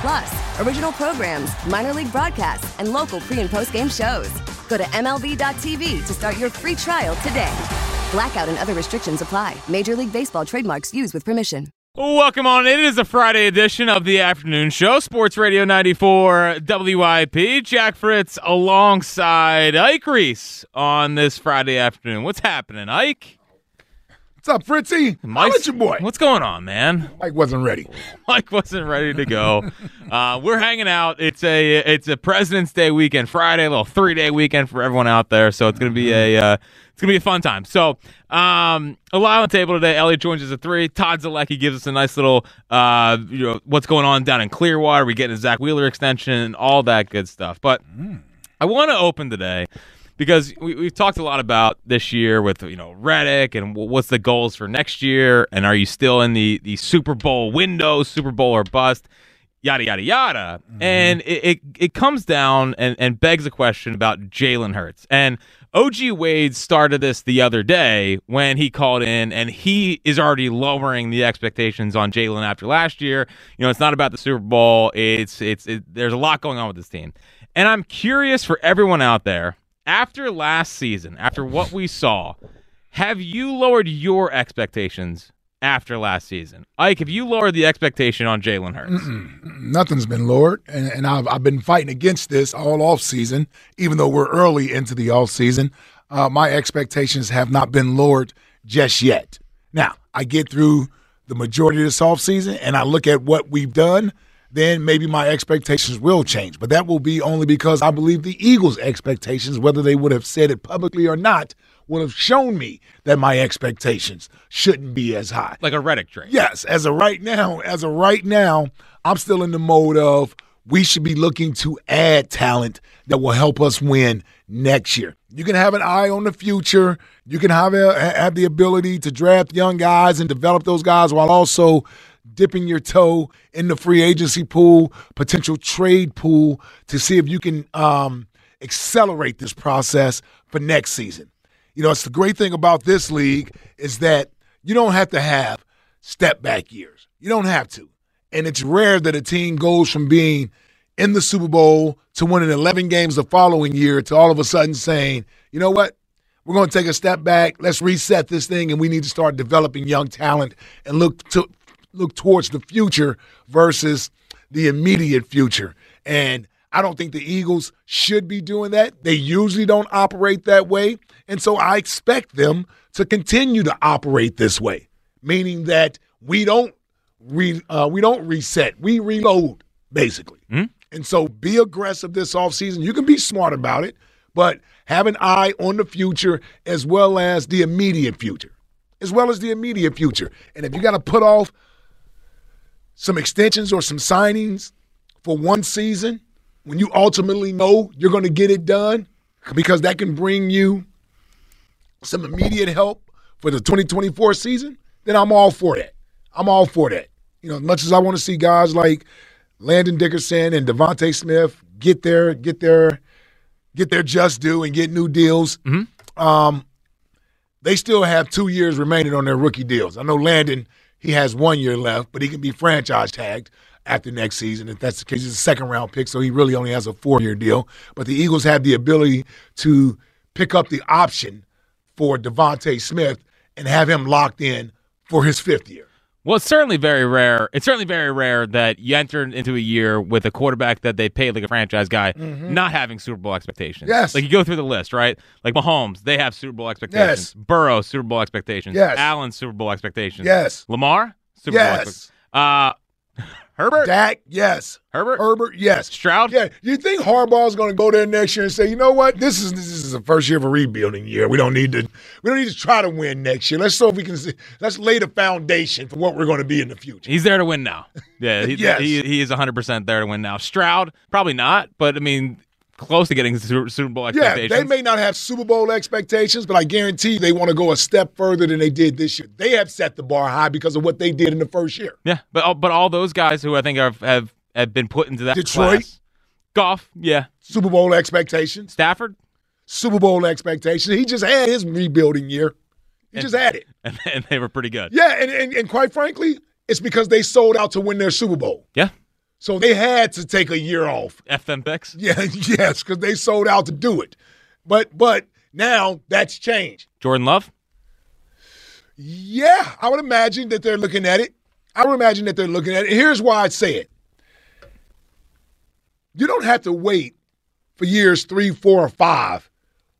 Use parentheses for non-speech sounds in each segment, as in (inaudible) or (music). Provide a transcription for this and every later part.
Plus, original programs, minor league broadcasts, and local pre and post game shows. Go to MLB.tv to start your free trial today. Blackout and other restrictions apply. Major League Baseball trademarks used with permission. Welcome on. It is a Friday edition of the afternoon show, Sports Radio 94 WIP. Jack Fritz alongside Ike Reese on this Friday afternoon. What's happening, Ike? What's up, Fritzy? How about your boy? What's going on, man? Mike wasn't ready. Mike wasn't ready to go. (laughs) uh, we're hanging out. It's a it's a President's Day weekend, Friday, a little three day weekend for everyone out there. So it's gonna be a uh, it's gonna be a fun time. So um, a lot on the table today. Elliot joins us at three. Todd Zolecki gives us a nice little uh, you know what's going on down in Clearwater. We get a Zack Wheeler extension, and all that good stuff. But I want to open today because we, we've talked a lot about this year with you know Reddick and what's the goals for next year, and are you still in the the Super Bowl window, Super Bowl or bust, yada yada yada, mm-hmm. and it, it it comes down and and begs a question about Jalen Hurts and. OG Wade started this the other day when he called in, and he is already lowering the expectations on Jalen after last year. You know, it's not about the Super Bowl. It's it's it, there's a lot going on with this team, and I'm curious for everyone out there after last season, after what we saw, have you lowered your expectations after last season? Ike, have you lowered the expectation on Jalen Hurts? Nothing's been lowered, and, and I've, I've been fighting against this all off season, even though we're early into the off season. Uh, my expectations have not been lowered just yet. Now, I get through the majority of this off season, and I look at what we've done. Then maybe my expectations will change, but that will be only because I believe the Eagles' expectations, whether they would have said it publicly or not, would have shown me that my expectations shouldn't be as high. Like a Reddick trade. Yes, as of right now, as of right now, I'm still in the mode of we should be looking to add talent that will help us win next year. You can have an eye on the future. You can have a, have the ability to draft young guys and develop those guys while also dipping your toe in the free agency pool, potential trade pool to see if you can um, accelerate this process for next season. You know, it's the great thing about this league is that you don't have to have step back years. You don't have to. And it's rare that a team goes from being in the Super Bowl to winning 11 games the following year to all of a sudden saying, you know what? We're going to take a step back. Let's reset this thing, and we need to start developing young talent and look to look towards the future versus the immediate future. And I don't think the Eagles should be doing that. They usually don't operate that way. And so I expect them to continue to operate this way, meaning that we don't re, uh, we don't reset, we reload basically. And so be aggressive this offseason. You can be smart about it, but have an eye on the future as well as the immediate future. As well as the immediate future. And if you got to put off some extensions or some signings for one season when you ultimately know you're going to get it done because that can bring you some immediate help for the 2024 season, then I'm all for that. I'm all for that. You know, as much as I want to see guys like Landon Dickerson and DeVonta Smith get their get their get their just due and get new deals. Um, they still have two years remaining on their rookie deals. I know Landon he has one year left, but he can be franchise tagged after next season if that's the case. He's a second round pick, so he really only has a four year deal. But the Eagles have the ability to pick up the option for DeVonta Smith and have him locked in for his fifth year. Well, it's certainly very rare. It's certainly very rare that you enter into a year with a quarterback that they paid like a franchise guy, not having Super Bowl expectations. Yes. Like you go through the list, right? Like Mahomes, they have Super Bowl expectations. Yes. Burrow, Super Bowl expectations. Yes. Allen, Super Bowl expectations. Yes. Lamar, Super Yes. Bowl expectations. Uh, (laughs) Herbert, Dak, yes. Herbert, Herbert, yes. Stroud. Yeah, you think Harbaugh's going to go there next year and say, you know what, this is this is the first year of a rebuilding year. We don't need to we don't need to try to win next year. Let's see if we can see, let's lay the foundation for what we're going to be in the future. He's there to win now. Yeah, he, (laughs) Yes. he, he is 100% there to win now. Stroud, probably not, but I mean, close to getting Super, Bowl Yeah, they may not have Super Bowl expectations, but I guarantee they want to go a step further than they did this year. They have set the bar high because of what they did in the first year. Yeah, but all, but all those guys who I think have have, have been put into that Detroit. class. Goff, yeah. Super Bowl expectations, Stafford, Super Bowl expectations. He just had his rebuilding year. He just had it. (laughs) and, and they were pretty good. Yeah, and, and, and quite frankly, it's because they sold out to win their Super Bowl. Yeah, So they had to take a year off. F them picks. (laughs) Yeah, yes, because they sold out to do it. But but now that's changed. Jordan Love, Yeah, I would imagine that they're looking at it. I would imagine that they're looking at it. Here's why I'd say it. You don't have to wait for years three, four, or five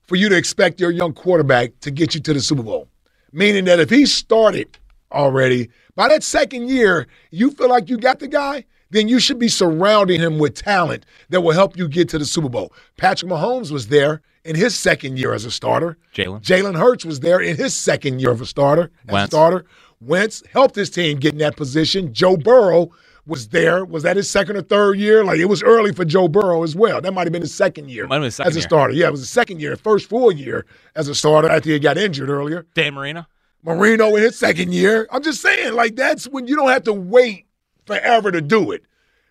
for you to expect your young quarterback to get you to the Super Bowl. Meaning that if he started already, by that second year, you feel like you got the guy, then you should be surrounding him with talent that will help you get to the Super Bowl. Patrick Mahomes was there in his second year as a starter. Jalen. Jalen Hurts was there in his second year of a starter. As a starter. Wentz helped his team get in that position. Joe Burrow was there. Was that his second or third year? Like it was early for Joe Burrow as well. That might have been his second year Might have been his second as a year. starter. Yeah, it was his second year, first full year as a starter after he got injured earlier. Dan Marino. Marino in his second year. I'm just saying, like that's when you don't have to wait forever to do it.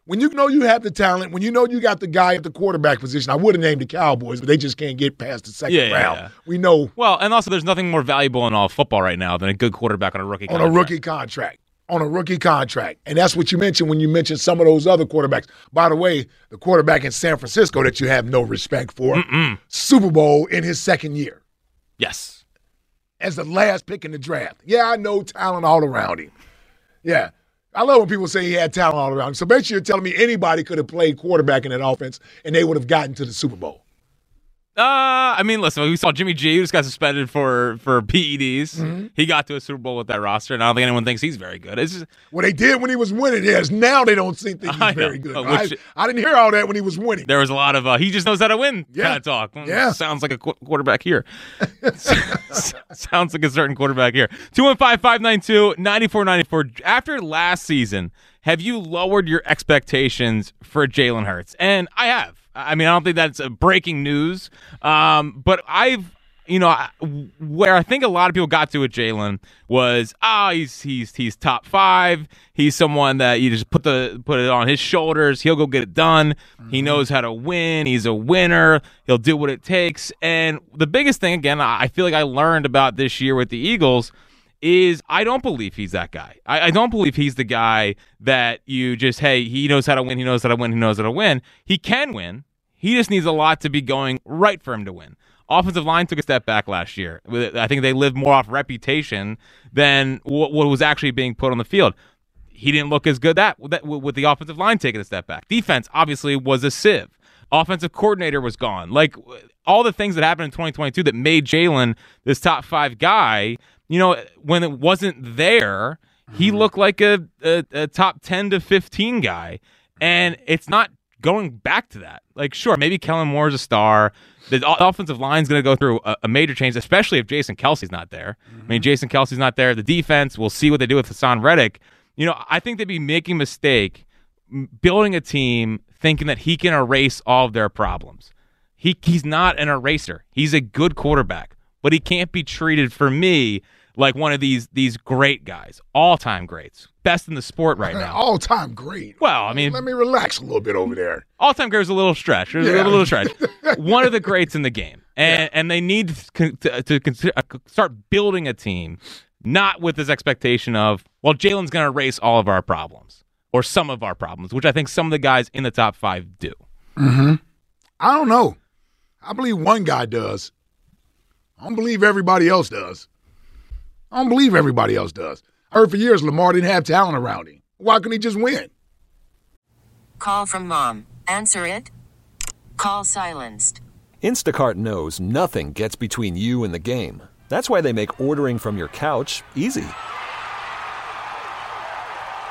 When you know you have the talent, when you know you got the guy at the quarterback position, I would have named the Cowboys, but they just can't get past the second Yeah, round. yeah. We know Well, and also there's nothing more valuable in all football right now than a good quarterback on a rookie. on a rookie contract. On a rookie contract. And that's what you mentioned when you mentioned some of those other quarterbacks. By the way, the quarterback in San Francisco that you have no respect for, Super Bowl in his second year Yes. as the last pick in the draft. Yeah, I know talent all around him. Yeah. I love when people say he had talent all around. So basically, you're telling me anybody could have played quarterback in that offense and they would have gotten to the Super Bowl. Uh, I mean, listen, we saw Jimmy G, who just got suspended for for PEDs. Mm-hmm. He got to a Super Bowl with that roster, and I don't think anyone thinks he's very good. It's just, What they did when he was winning, yes. Now they don't think (laughs) I he's know, very good. (laughs) but I, which- I didn't hear all that when he was winning. there was a lot of uh, he just knows how to win Yeah. kind of talk. Mm, Yeah. sounds like a qu- quarterback here. (laughs) sounds like a certain quarterback here. 215-592-9494. After last season, have you lowered your expectations for Jalen Hurts? And I have. I mean, I don't think that's uh, breaking news, um, but I've you know, where I think a lot of people got to with Jalen was, oh, he's he's he's top five. He's someone that you just put the put it on his shoulders. He'll go get it done. He knows how to win. He's a winner. He'll do what it takes. And the biggest thing, again, I feel like I learned about this year with the Eagles is I don't believe he's that guy. I, I don't believe he's the guy that you just, hey, he knows how to win. He knows how to win. He knows how to win. He can win. He just needs a lot to be going right for him to win. Offensive line took a step back last year. I think they lived more off reputation than what, what was actually being put on the field. He didn't look as good that, that with the offensive line taking a step back. Defense obviously was a sieve. Offensive coordinator was gone. Like all the things that happened in 2022 that made Jalen this top five guy. You know, when it wasn't there, he mm-hmm. looked like a, a, a top 10 to 15 guy. And it's not going back to that. Like, sure, maybe Kellen Moore is a star. The offensive line is going to go through a, a major change, especially if Jason Kelce's not there. I mean, mm-hmm. Jason Kelce's not there. The defense, we'll see what they do with Haason Reddick. You know, I think they'd be making a mistake building a team thinking that he can erase all of their problems. He he's not an eraser. He's a good quarterback, but he can't be treated for me like one of these these great guys, all time greats, best in the sport right now. All time great. Well, I mean, Let me relax a little bit over there. all time great is a little stretch. There's Yeah. A little stretch. (laughs) One of the greats in the game, and and they need to, to, to uh, start building a team, not with this expectation of well, Jalen's going to erase all of our problems or some of our problems, which I think some of the guys in the top five do. I don't know. I believe one guy does. I don't believe everybody else does. I don't believe everybody else does. I heard for years Lamar didn't have talent around him. Why couldn't he just win? Call from mom. Answer it. Call silenced. Instacart knows nothing gets between you and the game. That's why they make ordering from your couch easy.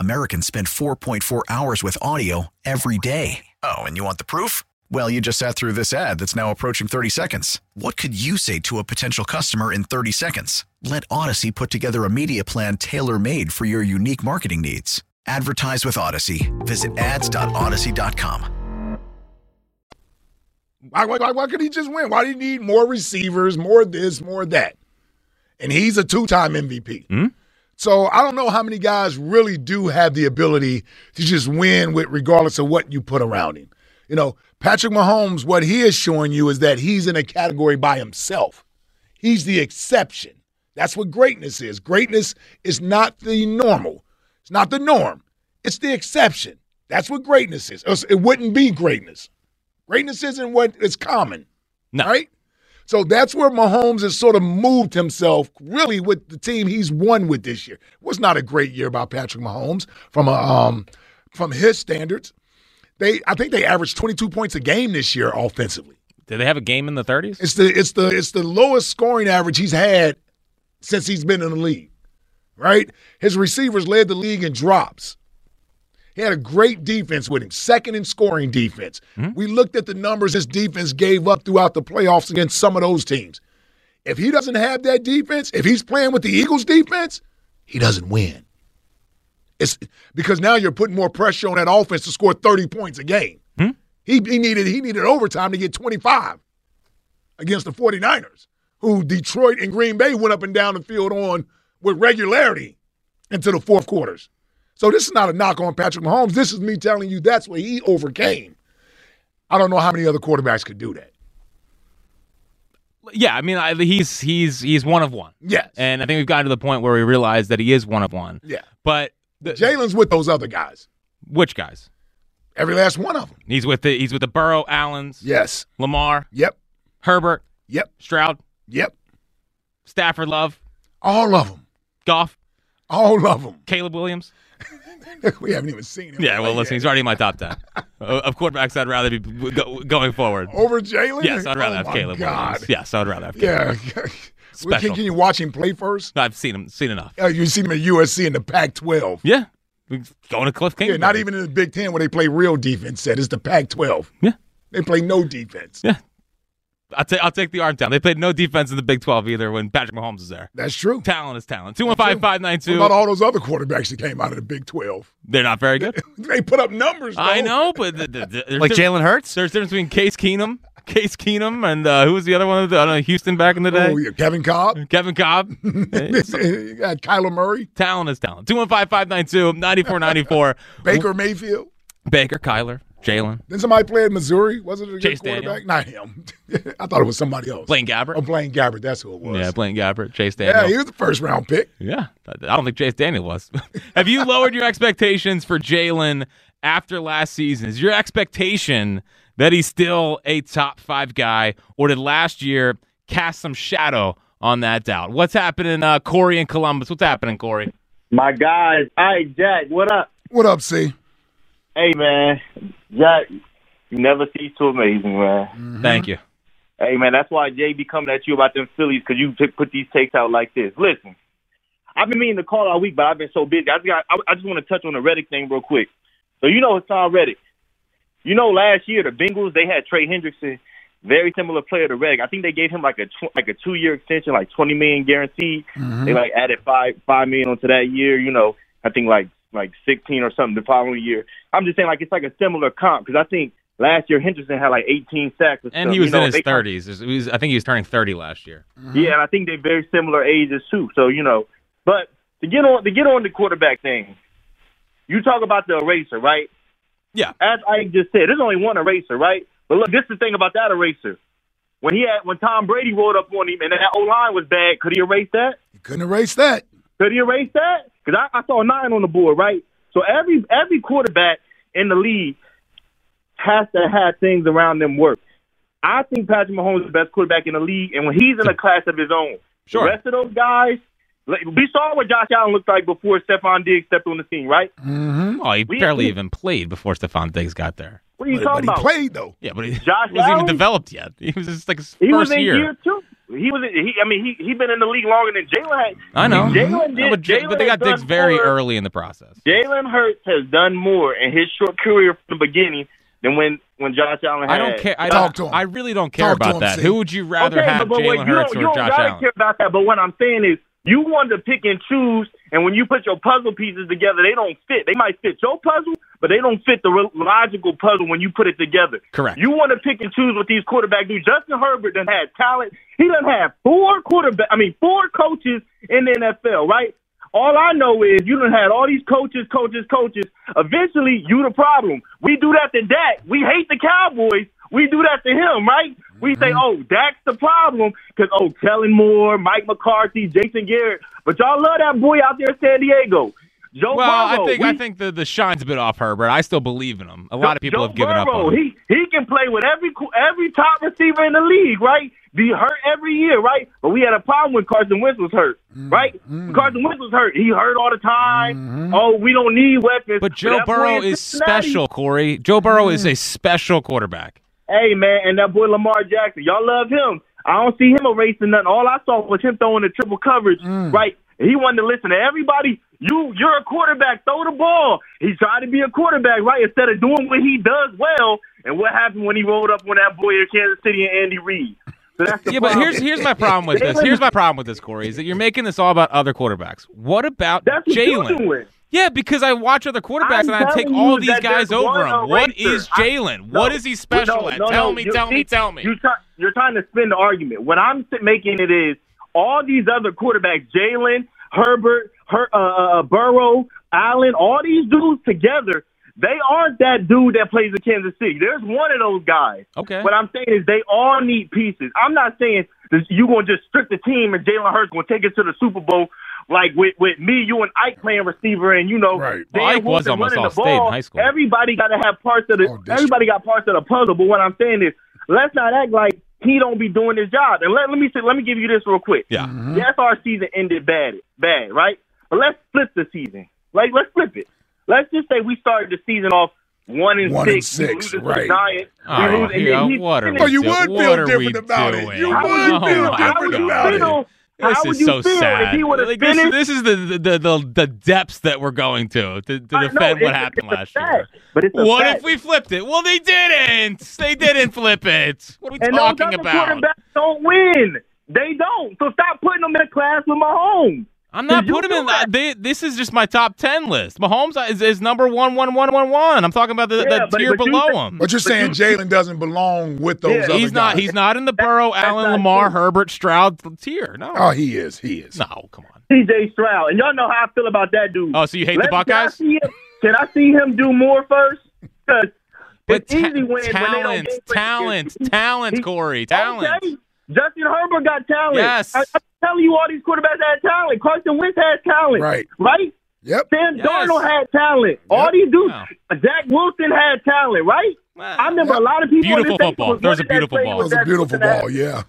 Americans spend 4.4 hours with audio every day. Oh, and you want the proof? Well, you just sat through this ad that's now approaching 30 seconds. What could you say to a potential customer in 30 seconds? Let Audacy put together a media plan tailor made for your unique marketing needs. Advertise with Audacy. Visit ads.audacy.com. Why, why, why, why could he just win? Why do you need more receivers, more this, more that? And he's a two time MVP. Hmm? So I don't know how many guys really do have the ability to just win with regardless of what you put around him. You know, Patrick Mahomes, what he is showing you is that he's in a category by himself. He's the exception. That's what greatness is. Greatness is not the normal. It's not the norm. It's the exception. That's what greatness is. It wouldn't be greatness. Greatness isn't what is common. No. Right? So that's where Mahomes has sort of moved himself really with the team he's won with this year. It was not a great year by Patrick Mahomes from a um from his standards. They I think they averaged 22 points a game this year offensively. Did they have a game in the 30s? It's the it's the it's the lowest scoring average he's had since he's been in the league. Right? His receivers led the league in drops. He had a great defense with him, second in scoring defense. Hmm? We looked at the numbers his defense gave up throughout the playoffs against some of those teams. If he doesn't have that defense, if he's playing with the Eagles defense, he doesn't win. It's because now you're putting more pressure on that offense to score 30 points a game. Hmm? He, he needed he needed overtime to get 25 against the 49ers, who Detroit and Green Bay went up and down the field on with regularity into the fourth quarters. So this is not a knock on Patrick Mahomes. This is me telling you that's what he overcame. I don't know how many other quarterbacks could do that. Yeah, I mean, I, he's he's he's one of one. Yes. And I think we've gotten to the point where we realize that he is one of one. Yeah. But the, Jalen's with those other guys. which guys? Every last one of them. He's with the he's with the Burrow, Allens, Yes. Lamar, Yep. Herbert, Yep. Stroud, Yep. Stafford, Love, All of them. Goff, All of them. Caleb Williams. (laughs) we haven't even seen him. Yeah, well, listen, yet. he's already in my top ten of of quarterbacks. I'd rather be go, going forward. over Jalen. Yes, I'd rather oh have Caleb God. Williams. Yes, I'd rather have Caleb. Yeah. (laughs) Special. Can, you watch him play first? I've seen him, seen enough. Uh, you've seen him at USC in the Pac-12. Yeah, we going to Cliff King. Yeah, not even in the Big Ten where they play real defense. Set it's the Pac-12. Yeah. They play no defense. Yeah. I'll take I'll take the arm down. They played no defense in the Big Twelve either when Patrick Mahomes was there. That's true. Talent is talent. Two one five five nine What about all those other quarterbacks that came out of the Big 12? They're not very good. (laughs) They put up numbers. I know, but the, the, the, Like difference- Jalen Hurts? There's a difference between Case Keenum, Case Keenum, and uh, who was the other one? I don't know, Houston back in the day. Oh, yeah. Kevin Kolb. Kevin Kolb. (laughs) you got Kyler Murray. talent is talent. Two one five five nine two ninety four ninety four. Baker Mayfield. Baker, Kyler, Jalen, Then somebody played at Missouri. Was it a good Chase quarterback? Not him. (laughs) I thought it was somebody else. Blaine Gabbert. Oh, Blaine Gabbert. That's who it was. Yeah, Blaine Gabbert, Chase Daniel. Yeah, he was the first round pick. Yeah, I I don't think Chase Daniel was. (laughs) Have you lowered your expectations for Jalen after last season? Is your expectation that he's still a top five guy, or did last year cast some shadow on that doubt? What's happening, uh, Corey in Columbus? What's happening, Corey? My guys. Hey, Jack, what up? What up, C? Hey, man. Jack, you never cease to amaze me, man. Mm-hmm. Thank you. Hey, man, that's why Jay be coming at you about them Phillies because you t- put these takes out like this. Listen, I've been meaning to call all week, but I've been so busy. I just, got, I, I just want to touch on the Reddick thing real quick. So, you know it's Haason Reddick. You know, last year, the Bengals, they had Trey Hendrickson, very similar player to Reddick. I think they gave him like a tw- like a two year extension, like twenty million guaranteed. Mm-hmm. They like added five five million onto that year. You know, I think like like sixteen or something the following year. I'm just saying like it's like a similar comp because I think last year Henderson had like 18 sacks, or And stuff. he was you know, in his they- thirties. He was- I think he was turning thirty last year. Mm-hmm. Yeah, and I think they're very similar ages too. So you know, but to get on to get on the quarterback thing, you talk about the eraser, right? Yeah. As I just said, there's only one eraser, right? But look, this is the thing about that eraser. When he had when Tom Brady rolled up on him and that O line was bad, could he erase that? He couldn't erase that. Could he erase that? Because I, I saw nine on the board, right? So every every quarterback in the league has to have things around them work. I think Patrick Mahomes is the best quarterback in the league, and when he's in a class of his own, Sure. the rest of those guys, we saw what Josh Allen looked like before Stefon Diggs stepped on the scene, right? Mm-hmm. Oh, he We- barely we- even played before Stefon Diggs got there. What are you But, but talking he about? played though. Yeah, but he Josh wasn't even developed yet. He was just like his He was first in year. year two. He was. He. I mean, he he been in the league longer than Jalen. had- I know. Jalen did. But, Jalen but they got Diggs very more- early in the process. Jalen Hurts has done more in his short career from the beginning than when when Josh Allen. Had. I don't care. I Talk don't. to him. I really don't care Talk about him, that. see. Who would you rather okay, have, Jalen you Hurts don't, or you don't Josh Allen? care about that. But what I'm saying is, you want to pick and choose, and when you put your puzzle pieces together, they don't fit. They might fit your puzzle, but they don't fit the re- logical puzzle when you put it together. Correct. You want to pick and choose what these quarterbacks do. Justin Herbert done had talent. He done have four quarterback. I mean, four coaches in the NFL, right? All I know is you done had all these coaches, coaches, coaches. Eventually, you the problem. We do that to Dak. We hate the Cowboys. We do that to him, right? We say, Mm-hmm. oh, that's the problem because, oh, Kellen Moore, Mike McCarthy, Jason Garrett. But y'all love that boy out there in San Diego. Joe Well, I Burrow. think we- I think the the shine's a bit off Herbert. I still believe in him. A lot of people Joe have given up Burrow, on him. He he can play with every every top receiver in the league, right? Be hurt every year, right? But we had a problem when Carson Wentz was hurt, Mm-hmm. right? When Carson Wentz was hurt. He hurt all the time. Oh, we don't need weapons. But Joe boy Burrow is special, Corey. Joe Burrow is Mm. a special quarterback. Hey man, and that boy Lamar Jackson, y'all love him. I don't see him erasing nothing. All I saw was him throwing the triple coverage, Mm. right? He wanted to listen to everybody. You, you're a quarterback. Throw the ball. He tried to be a quarterback, right? Instead of doing what he does well. And what happened when he rolled up on that boy in Kansas City and Andy Reid? So that's the Yeah, but here's here's my problem with this. (laughs) Here's my problem with this, Corey, is that you're making this all about other quarterbacks. What about That's what Jalen? Yeah, because I watch other quarterbacks I'm and I take all these guys over him. What eraser. Jalen? What is he special no, at? no, tell me, you- tell me, tell me. You're, try, you're trying to spin the argument. What I'm making it is all these other quarterbacks, Jalen, Herbert, Her, uh, uh, Burrow, Allen, all these dudes together, they aren't that dude that plays in Kansas City. There's one of those guys. Okay. What I'm saying is they all need pieces. I'm not saying you're going to just strip the team and Jalen Hurts going to take it to the Super Bowl like with, with me, you, and Ike playing receiver, and you know, Right. Well, Dan Ike was Wilson almost running all the state in ball. high school. Everybody got to have parts of the. Oh, everybody got parts of the puzzle. But what I'm saying is, let's not act like he don't be doing his job. And let, let me say, let me give you this real quick. Yeah. Mm-hmm. Yes, our season ended bad, bad, right? But let's flip the season. Like, let's flip it. Let's just say we started the season off one and One six. We six, lose to the right. Giants. We All right, lose- and yeah, then he what are finished- we Oh, you would feel different we about it. You would would Oh feel? different about would you God. feel? This How would is you so feel if sad. he would have Like, this, this is the the, the the depths that we're going to to, to I know, defend what happened last fact, year. But it's What fact. if we flipped it? Well, they didn't. They didn't flip it. What are we And talking about? quarterbacks don't win. They don't. So stop putting them in a class with Mahomes. I'm not putting him in that. They, this is just my top ten list. Mahomes is, is number one, one, one, one, one. I'm talking about the, Yeah, the but- tier but below said- him. But you're saying Jalen doesn't belong with those Yeah, other He's not. guys. He's not in the Burrow, that's Allen, not Lamar, true. Herbert, Stroud tier. No. Oh, he is. He is. no. Come on. CJ Stroud. And y'all know how I feel about that dude. Oh, so you hate the Let's- Buckeyes? Can I, see him, can I see him do more first? Because But it's ta- easy when, when they don't talent, game plan talent, talent, Corey, talent. Okay. Justin Herbert got talent. Yes. I, I'm telling you, all these quarterbacks had talent. Carson Wentz had talent. Right. Right? Yep. Sam Yes. Darnold had talent. All these dudes. Wow. Zach Wilson had talent, right? Well, I remember a lot of people. Beautiful on this football. was There was a beautiful ball. That with was a beautiful Wilson had, ball. Yeah.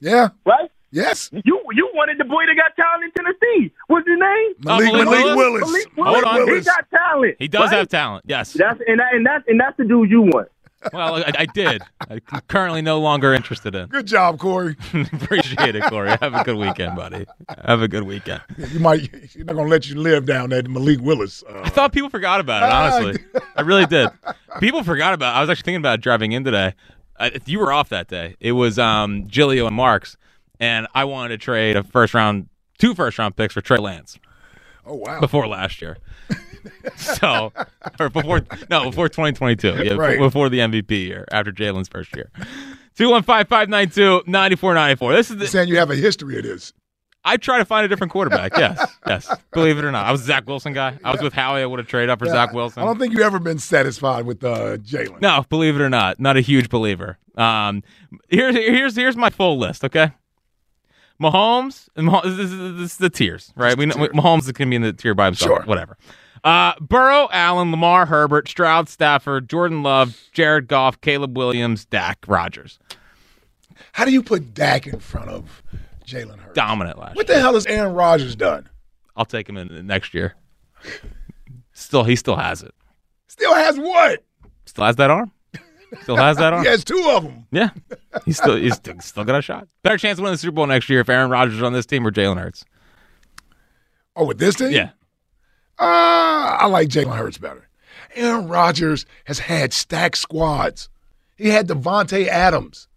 Yeah. Right? Yes. You you wanted the boy that got talent in Tennessee. What's his name? Malik Malik, Malik Willis? Willis. Malik Hold Willis. on. He got talent. He does right? have talent. Yes. That's and that, and that's and that's the dude you want. Well, I, I did. I'm currently no longer interested in. Good job, Corey. (laughs) Appreciate it, Corey. Have a good weekend, buddy. Have a good weekend. You might. You're not gonna let you live down there, Malik Willis. Uh, I thought people forgot about it. Honestly, I really did. People forgot about. it. I was actually thinking about driving in today. Uh, if you were off that day, it was um, Giglio and Marks, and I wanted to trade a first round, two first round picks for Trey Lance oh wow. before last year. (laughs) so, or before no, before 2022, yeah, Right. before the MVP year, after Jalen's first year. 215-592-9494. This is the, saying you have a history of this. I try to find a different quarterback. (laughs) Yes, yes. Believe it or not, I was a Zach Wilson guy. I was with Howie. I would have traded up for Zach Wilson. I don't think you've ever been satisfied with uh, Jalen. No, believe it or not, not a huge believer. Um, here's here's here's my full list. Okay, Mahomes. and Mahomes this, is, this is the tiers, right? We know Mahomes can be in the tier by himself. Sure. Whatever. Uh, Burrow, Allen, Lamar, Herbert, Stroud, Stafford, Jordan Love, Jared Goff, Caleb Williams, Dak, Rodgers. How do you put Dak in front of Jalen Hurts? Dominant last. What year. the hell has Aaron Rodgers done? I'll take him in next year. Still, he still has it. Still has what? Still has that arm. Still has that (laughs) arm. He has two of them. Yeah, he's still he's still, still got a shot. Better chance of winning the Super Bowl next year if Aaron Rodgers is on this team or Jalen Hurts. Oh, with this team? Yeah, Uh, I like Jalen Hurts better. Aaron Rodgers has had stacked squads. He had Davante Adams.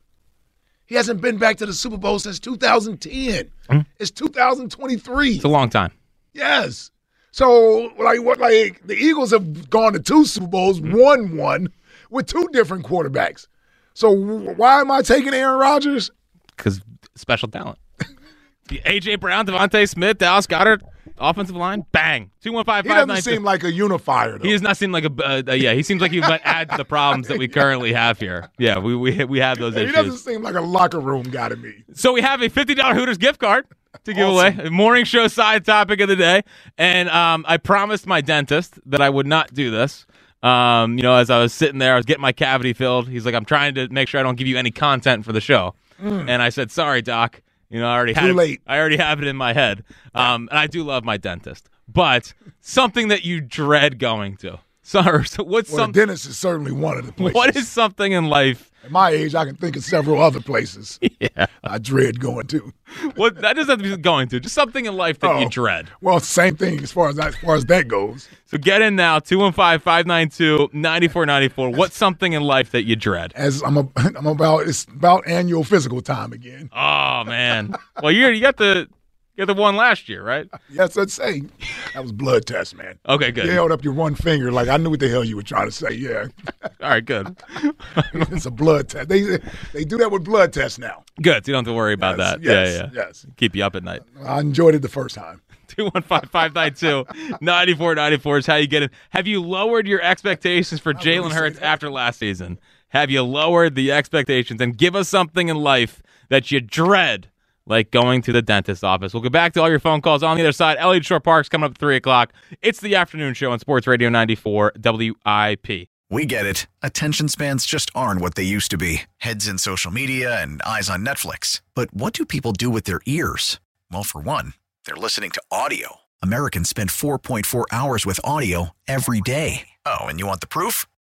He hasn't been back to the Super Bowl since 2010. It's 2023. it's a long time. Yes. So, like, what? Like, the Eagles have gone to two Super Bowls, won one with two different quarterbacks. So, why am I taking Aaron Rodgers? because special talent. (laughs) AJ Brown, DeVonta Smith, Dallas Goedert, offensive line, bang, two one five He doesn't seem like a unifier, though. He does not seem like a uh, uh, yeah. He seems like he might add to the problems that we currently have here. Yeah, we we we have those issues. he doesn't seem like a locker room guy to me. So we have a fifty dollar Hooters gift card to give away. Morning show side topic of the day, and um, I promised my dentist that I would not do this. Um, you know, as I was sitting there, I was getting my cavity filled. He's like, "I'm trying to make sure I don't give you any content for the show," and I said, "Sorry, doc. You know, I already had Too it. I already have it in my head. Um, and I do love my dentist, but something that you dread going to. Sorry, (laughs) so what's Well, some, dentist is certainly one of the (laughs) places. what is something in life? At my age, I can think of several other places (laughs) Yeah, I dread going to. what that doesn't have to be going to. Just something in life that you Oh. dread. Well, same thing as far as as far as that goes. So get in now, 215-592-9494. What's something in life that you dread? As I'm, a, I'm about it's about annual physical time again. Oh man. Well, you you got the you got the one last year, right? (laughs) Yes, I'd say that was blood test, man. Okay, good. You held up your one finger like I knew what the hell you were trying to say. Yeah, (laughs) All right, good. (laughs) it's a blood test. They they do that with blood tests now. Good. So you don't have to worry about Yes, that. yes, yeah, yeah. yes. Keep you up at night. I enjoyed it the first time. 215-592-9494 is how you get it. Have you lowered your expectations for Jalen Hurts after last season? Have you lowered the expectations? And give us something in life that you dread, like going to the dentist's office. We'll get back to all your phone calls on the other side. Elliott Shore Park's coming up at 3 o'clock. It's the afternoon show on Sports Radio 94 WIP. We get it. Attention spans just aren't what they used to be heads in social media and eyes on Netflix. But what do people do with their ears? Well, for one, they're listening to audio. Americans spend 4.4 hours with audio every day. Oh, and you want the proof?